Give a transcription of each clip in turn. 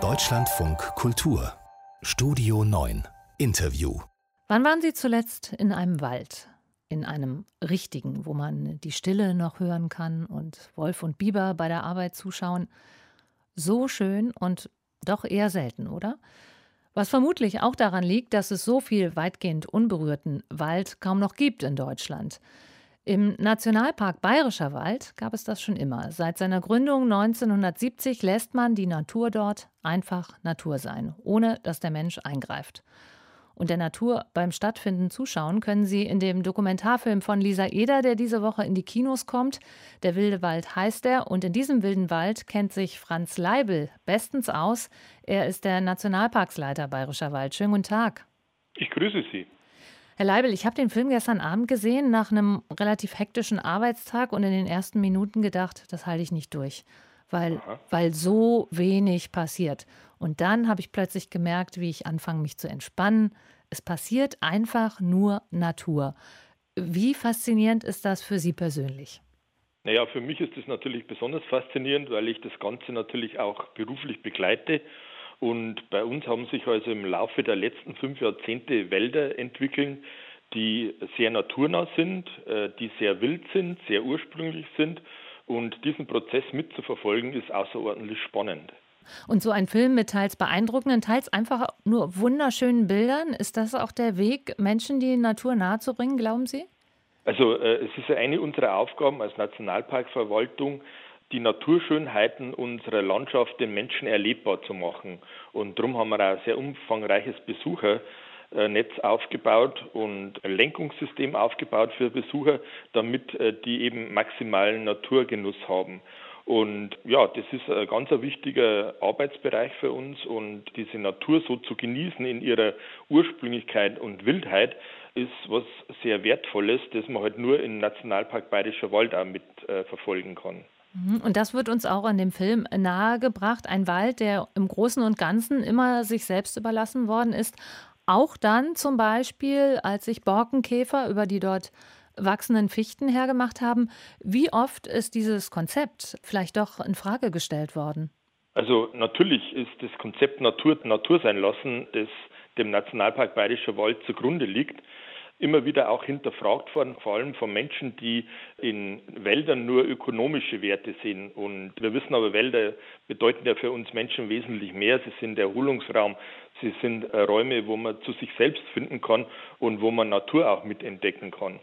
Deutschlandfunk Kultur Studio 9 Interview Wann waren Sie zuletzt in einem Wald? In einem richtigen, wo man die Stille noch hören kann und Wolf und Biber bei der Arbeit zuschauen? So schön und doch eher selten, oder? Was vermutlich auch daran liegt, dass es so viel weitgehend unberührten Wald kaum noch gibt in Deutschland. Im Nationalpark Bayerischer Wald gab es das schon immer. Seit seiner Gründung 1970 lässt man die Natur dort einfach Natur sein, ohne dass der Mensch eingreift und der Natur beim Stattfinden zuschauen können Sie in dem Dokumentarfilm von Lisa Eder, der diese Woche in die Kinos kommt. Der wilde Wald heißt er und in diesem wilden Wald kennt sich Franz Leibel bestens aus. Er ist der Nationalparksleiter Bayerischer Wald. Schönen guten Tag. Ich grüße Sie. Herr Leibel, ich habe den Film gestern Abend gesehen, nach einem relativ hektischen Arbeitstag und in den ersten Minuten gedacht, das halte ich nicht durch, weil, weil so wenig passiert. Und dann habe ich plötzlich gemerkt, wie ich anfange, mich zu entspannen. Es passiert einfach nur Natur. Wie faszinierend ist das für Sie persönlich? Naja, für mich ist es natürlich besonders faszinierend, weil ich das Ganze natürlich auch beruflich begleite. Und bei uns haben sich also im Laufe der letzten fünf Jahrzehnte Wälder entwickelt, die sehr naturnah sind, äh, die sehr wild sind, sehr ursprünglich sind. Und diesen Prozess mitzuverfolgen, ist außerordentlich spannend. Und so ein Film mit teils beeindruckenden, teils einfach nur wunderschönen Bildern, ist das auch der Weg, Menschen die Natur nahezubringen, glauben Sie? Also äh, es ist eine unserer Aufgaben als Nationalparkverwaltung, die Naturschönheiten unserer Landschaft den Menschen erlebbar zu machen. Und darum haben wir auch ein sehr umfangreiches Besuchernetz aufgebaut und ein Lenkungssystem aufgebaut für Besucher, damit äh, die eben maximalen Naturgenuss haben. Und ja, das ist ein ganz wichtiger Arbeitsbereich für uns und diese Natur so zu genießen in ihrer Ursprünglichkeit und Wildheit ist was sehr Wertvolles, das man halt nur im Nationalpark Bayerischer Wald auch mit äh, verfolgen kann. Mhm, und das wird uns auch in dem Film nahegebracht. Ein Wald, der im Großen und Ganzen immer sich selbst überlassen worden ist. Auch dann zum Beispiel, als sich Borkenkäfer über die dort wachsenden Fichten hergemacht haben. Wie oft ist dieses Konzept vielleicht doch in Frage gestellt worden? Also natürlich ist das Konzept Natur Natur sein lassen, das dem Nationalpark Bayerischer Wald zugrunde liegt, immer wieder auch hinterfragt worden, vor allem von Menschen, die in Wäldern nur ökonomische Werte sehen. Und wir wissen aber, Wälder bedeuten ja für uns Menschen wesentlich mehr. Sie sind Erholungsraum, sie sind Räume, wo man zu sich selbst finden kann und wo man Natur auch mitentdecken kann.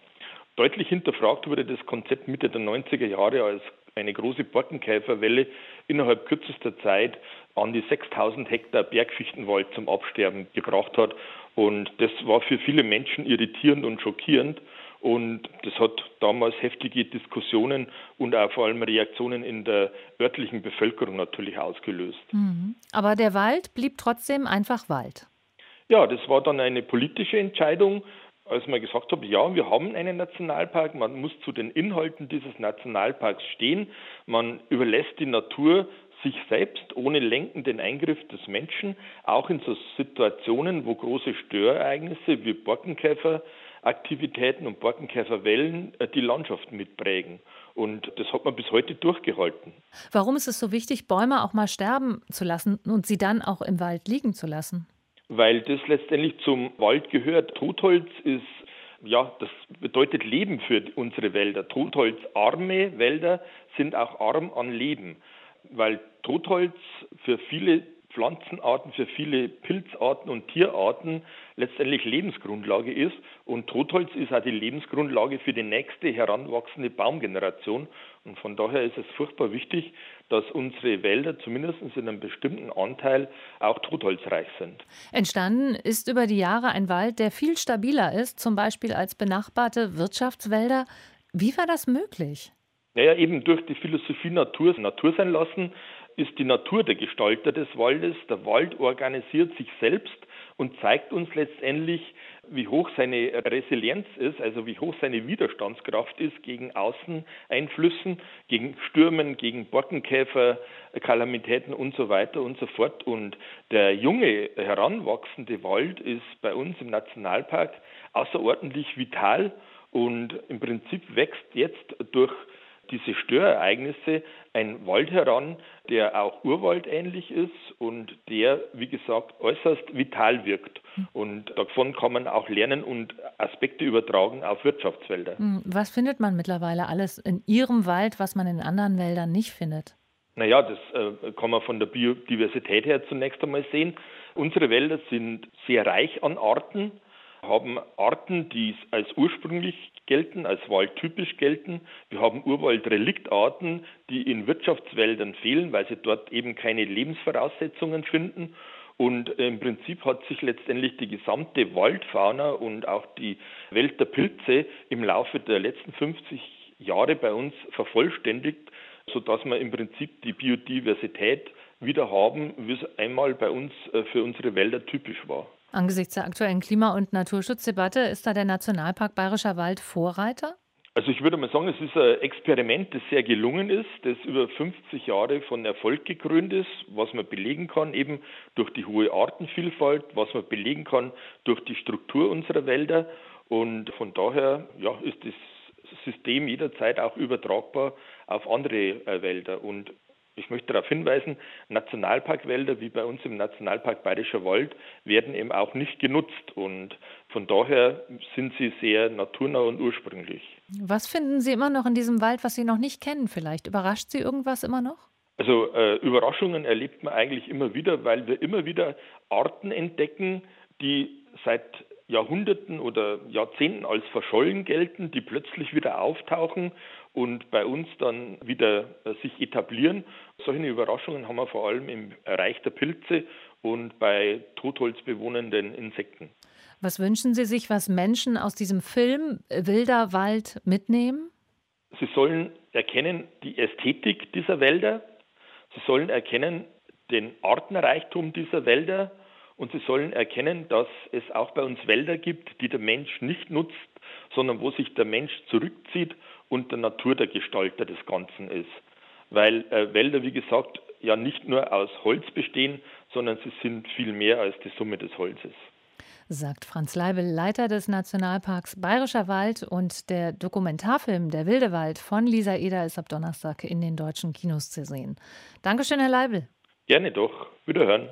Deutlich hinterfragt wurde das Konzept Mitte der 90er Jahre, als eine große Borkenkäferwelle innerhalb kürzester Zeit an die 6000 Hektar Bergfichtenwald zum Absterben gebracht hat. Und das war für viele Menschen irritierend und schockierend. Und das hat damals heftige Diskussionen und auch vor allem Reaktionen in der örtlichen Bevölkerung natürlich ausgelöst. Mhm. Aber der Wald blieb trotzdem einfach Wald. Ja, das war dann eine politische Entscheidung als man gesagt hat, ja, wir haben einen Nationalpark, man muss zu den Inhalten dieses Nationalparks stehen, man überlässt die Natur sich selbst ohne lenkenden Eingriff des Menschen, auch in so Situationen, wo große Störereignisse wie Borkenkäferaktivitäten und Borkenkäferwellen äh, die Landschaft mitprägen. Und das hat man bis heute durchgehalten. Warum ist es so wichtig, Bäume auch mal sterben zu lassen und sie dann auch im Wald liegen zu lassen? weil das letztendlich zum Wald gehört. Totholz ist ja, das bedeutet Leben für unsere Wälder. Totholzarme Wälder sind auch arm an Leben, weil Totholz für viele Pflanzenarten, für viele Pilzarten und Tierarten letztendlich Lebensgrundlage ist. Und Totholz ist auch die Lebensgrundlage für die nächste heranwachsende Baumgeneration. Und von daher ist es furchtbar wichtig, dass unsere Wälder zumindest in einem bestimmten Anteil auch totholzreich sind. Entstanden ist über die Jahre ein Wald, der viel stabiler ist, zum Beispiel als benachbarte Wirtschaftswälder. Wie war das möglich? Naja, eben durch die Philosophie Natur, Natur sein lassen, ist die Natur der Gestalter des Waldes. Der Wald organisiert sich selbst und zeigt uns letztendlich, wie hoch seine Resilienz ist, also wie hoch seine Widerstandskraft ist gegen Außeneinflüssen, gegen Stürmen, gegen Borkenkäfer, Kalamitäten und so weiter und so fort. Und der junge, heranwachsende Wald ist bei uns im Nationalpark außerordentlich vital und im Prinzip wächst jetzt durch diese Störereignisse ein Wald heran, der auch urwaldähnlich ist und der, wie gesagt, äußerst vital wirkt. Und davon kann man auch lernen und Aspekte übertragen auf Wirtschaftswälder. Hm, was findet man mittlerweile alles in Ihrem Wald, was man in anderen Wäldern nicht findet? Naja, das äh, kann man von der Biodiversität her zunächst einmal sehen. Unsere Wälder sind sehr reich an Arten haben Arten, die als ursprünglich gelten, als waldtypisch gelten. Wir haben Urwaldreliktarten, die in Wirtschaftswäldern fehlen, weil sie dort eben keine Lebensvoraussetzungen finden. Und im Prinzip hat sich letztendlich die gesamte Waldfauna und auch die Welt der Pilze im Laufe der letzten 50 Jahre bei uns vervollständigt, sodass wir im Prinzip die Biodiversität wieder haben, wie es einmal bei uns äh, für unsere Wälder typisch war. Angesichts der aktuellen Klima- und Naturschutzdebatte ist da der Nationalpark Bayerischer Wald Vorreiter? Also ich würde mal sagen, es ist ein Experiment, das sehr gelungen ist, das über 50 Jahre von Erfolg gekrönt ist, was man belegen kann, eben durch die hohe Artenvielfalt, was man belegen kann durch die Struktur unserer Wälder. Und von daher ja, ist das System jederzeit auch übertragbar auf andere äh, Wälder. Und ich möchte darauf hinweisen, Nationalparkwälder wie bei uns im Nationalpark Bayerischer Wald werden eben auch nicht genutzt und von daher sind sie sehr naturnah und ursprünglich. Was finden Sie immer noch in diesem Wald, was Sie noch nicht kennen vielleicht? Überrascht Sie irgendwas immer noch? Also äh, Überraschungen erlebt man eigentlich immer wieder, weil wir immer wieder Arten entdecken, die seit Jahrhunderten oder Jahrzehnten als verschollen gelten, die plötzlich wieder auftauchen und bei uns dann wieder äh, sich etablieren. Solche Überraschungen haben wir vor allem im Reich der Pilze und bei totholzbewohnenden Insekten. Was wünschen Sie sich, was Menschen aus diesem Film Wilder Wald mitnehmen? Sie sollen erkennen die Ästhetik dieser Wälder. Sie sollen erkennen den Artenreichtum dieser Wälder und sie sollen erkennen, dass es auch bei uns Wälder gibt, die der Mensch nicht nutzt, sondern wo sich der Mensch zurückzieht und der Natur der Gestalter des Ganzen ist. Weil äh, Wälder, wie gesagt, ja nicht nur aus Holz bestehen, sondern sie sind viel mehr als die Summe des Holzes. Sagt Franz Leibel, Leiter des Nationalparks Bayerischer Wald und der Dokumentarfilm Der wilde Wald von Lisa Eder ist ab Donnerstag in den deutschen Kinos zu sehen. Dankeschön, Herr Leibel. Gerne doch. Wiederhören.